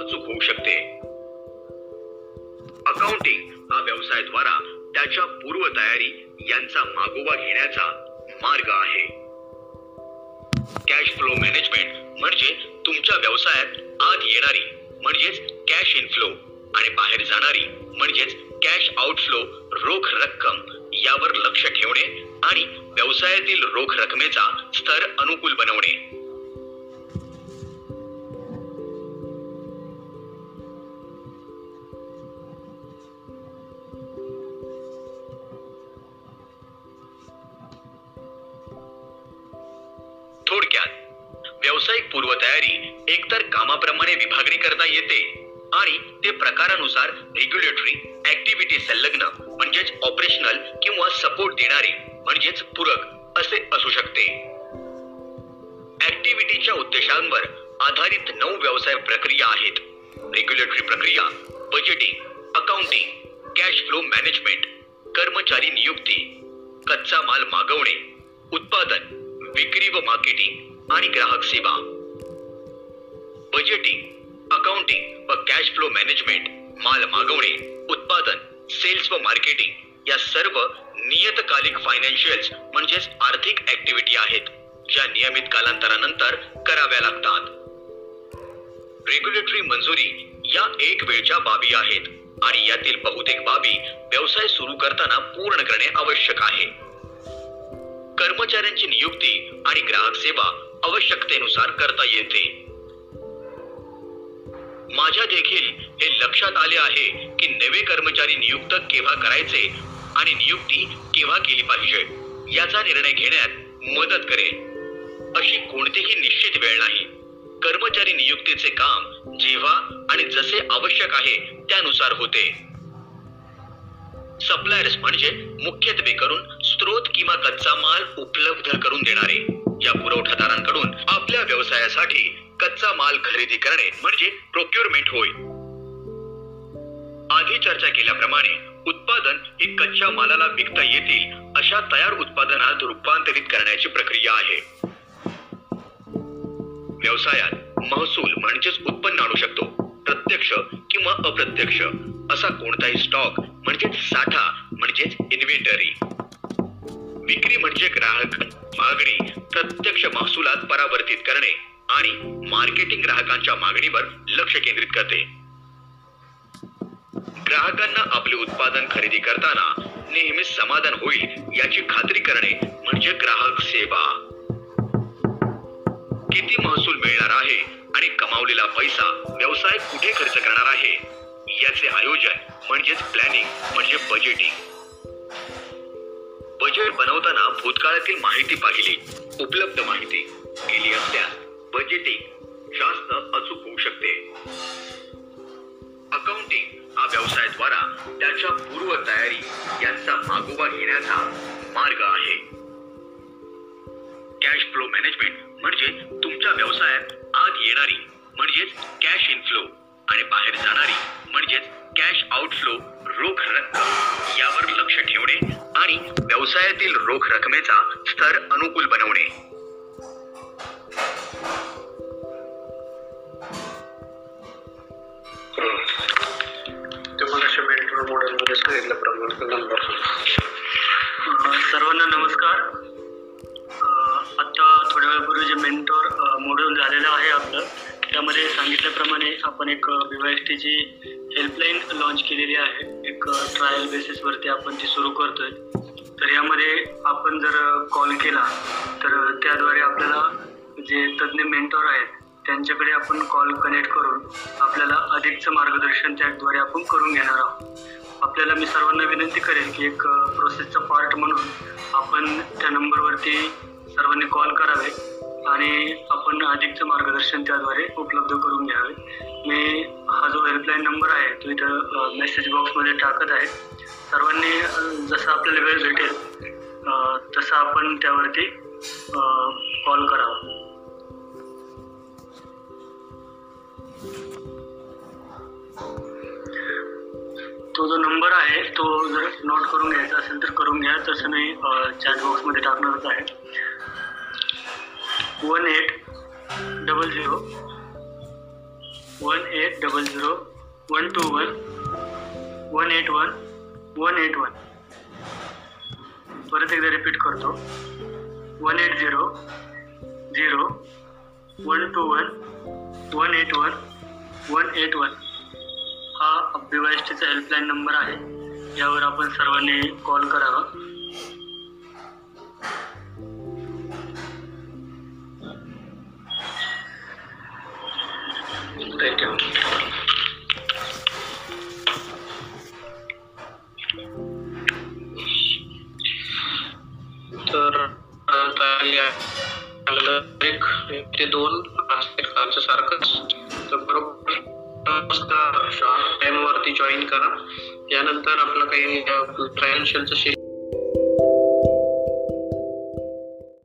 अचूक होऊ शकते. अकाउंटिंग हा व्यवसायाद्वारा त्याच्या पूर्वतयारी यांचा मागोवा घेण्याचा मार्ग आहे. कॅश फ्लो मॅनेजमेंट म्हणजे तुमच्या व्यवसायात आत येणारी म्हणजेच कॅश इनफ्लो आणि बाहेर जाणारी म्हणजेच कॅश आउटफ्लो रोख रक्कम यावर लक्ष ठेवणे आणि व्यवसायातील रोख रकमेचा स्तर अनुकूल बनवणे. थोडक्यात व्यावसायिक पूर्वतयारी एकतर कामाप्रमाणे विभागणी करता येते आणि ते प्रकारानुसार रेग्युलेटरी ऍक्टिव्हिटी संलग्न म्हणजेच ऑपरेशनल किंवा सपोर्ट देणारे म्हणजेच पूरक असे असू शकते. ऍक्टिव्हिटीच्या उद्देशांवर आधारित नऊ व्यवसाय प्रक्रिया आहेत. रेग्युलेटरी प्रक्रिया budgeting accounting cash flow management कर्मचारी नियुक्ती कच्चा माल मागवणे उत्पादन विक्री व मार्केटिंग आणि ग्राहक सेवा. Budgeting accounting cash flow management माल मागवणे उत्पादन सेल्स व मार्केटिंग या सर्व नियतकालिक फायनान्शियल्स म्हणजेच आर्थिक ऍक्टिव्हिटी आहेत ज्या नियमित कालांतरानंतर कराव्या लागतात. रेग्युलेटरी मंजुरी या एक वेळच्या बाबी आहेत आणि यातील बहुतेक बाबी व्यवसाय सुरू करताना पूर्ण करणे आवश्यक आहे. कर्मचाऱ्यांची नियुक्ती आणि ग्राहक सेवा आवश्यकतेनुसार करता येते. माझ्या देखील हे लक्षात आले आहे की नवे कर्मचारी नियुक्त केव्हा करायचे आणि नियुक्ती केव्हा केली पाहिजे याचा निर्णय घेण्यात मदत करेल. अशी कोणतीही निश्चित वेळ नाही. कर्मचारी नियुक्तीचे काम जेव्हा आणि जसे आवश्यक आहे त्यानुसार होते. सप्लायर्स म्हणजे मुख्यत्वे करून स्त्रोत किंवा कच्चा माल उपलब्ध करून देणारे या पुरवठादारांकडून आपल्या व्यवसायासाठी कच्चा माल खरेदी करणे म्हणजे प्रोक्युरमेंट होय. आधी चर्चा केल्याप्रमाणे उत्पादन ही कच्च्या मालाला विकता येतील अशा तयार उत्पादनात रूपांतरित करण्याची प्रक्रिया आहे. व्यवसायात महसूल म्हणजेच उत्पन्न आणू शकतो प्रत्यक्ष किंवा अप्रत्यक्ष असा कोणताही स्टॉक म्हणजेच साठा म्हणजेच इन्व्हेंटरी विक्री म्हणजे ग्राहक मागणी प्रत्यक्ष महसुलात परावर्तित करणे. आणि मार्केटिंग ग्राहकांच्या मागणीवर लक्ष केंद्रित करते. ग्राहकांना आपले उत्पादन खरेदी करताना नेहमीच समाधान होईल याची खात्री करणे म्हणजे ग्राहक सेवा. किती महसूल मिळणार आहे आणि कमावलेला पैसा व्यवसाय कुठे खर्च करणार आहे? याचे आयोजन म्हणजेच प्लॅनिंग म्हणजे बजेटिंग बजेट बनवताना भूतकाळातील माहिती पाहिली उपलब्ध माहिती केली असल्यास बजेटिंग जास्त अचूक होऊ शकते. अकाउंटिंग हा व्यवसायाद्वारा त्याच्या पूर्व तयारी यांचा मागोवा घेण्याचा मार्ग आहे. कॅश फ्लो मॅनेजमेंट म्हणजे तुमच्या व्यवसायात आत येणारी म्हणजेच कॅश इनफ्लो आणि बाहेर जाणारी म्हणजेच कॅश आउटफ्लो रोख रक्कम यावर लक्ष ठेवणे आणि व्यवसायातील रोख रकमेचा स्तर अनुकूल बनवणे. सर्वांना नमस्कार. आत्ता थोड्या वेळापूर्वी जे मेंटॉर मॉड्यूल झालेलं आहे आपलं त्यामध्ये सांगितल्याप्रमाणे आपण एक विवा टीची हेल्पलाईन लॉन्च केलेली आहे. एक ट्रायल बेसिसवरती आपण ती सुरू करतोय. तर यामध्ये आपण जर कॉल केला तर त्याद्वारे आपल्याला जे तज्ज्ञ मेंटॉर आहेत त्यांच्याकडे आपण कॉल कनेक्ट करून आपल्याला अधिकचं मार्गदर्शन त्याद्वारे आपण करून घेणार आहोत. आपल्याला मी सर्वांना विनंती करेन की एक प्रोसेसचा पार्ट म्हणून आपण त्या नंबरवरती सर्वांनी कॉल करावे आणि आपण अधिकचं मार्गदर्शन त्याद्वारे उपलब्ध करून घ्यावे. मी हा जो हेल्पलाईन नंबर आहे तो इथं मेसेज बॉक्समध्ये टाकत आहे. सर्वांनी जसं आपल्याला वेळ भेटेल तसं आपण त्यावरती कॉल करावा. तो जो नंबर आहे तो जर नोट करून घ्यायचा असेल तर करून घ्या तसं मी चॅट बॉक्समध्ये टाकणारच आहे. One eight double zero one eight double zero one two one one eight one one eight one परत एकदा रिपीट करतो. One eight zero zero one two one one eight one one eight one हा बी helpline number आहे. यावर आपण सर्वांनी call करावा. तर या एक ते दोन सारखंच. शार्प टाइम वरती जॉईन करा. यानंतर आपलं काही फायनान्शियलचं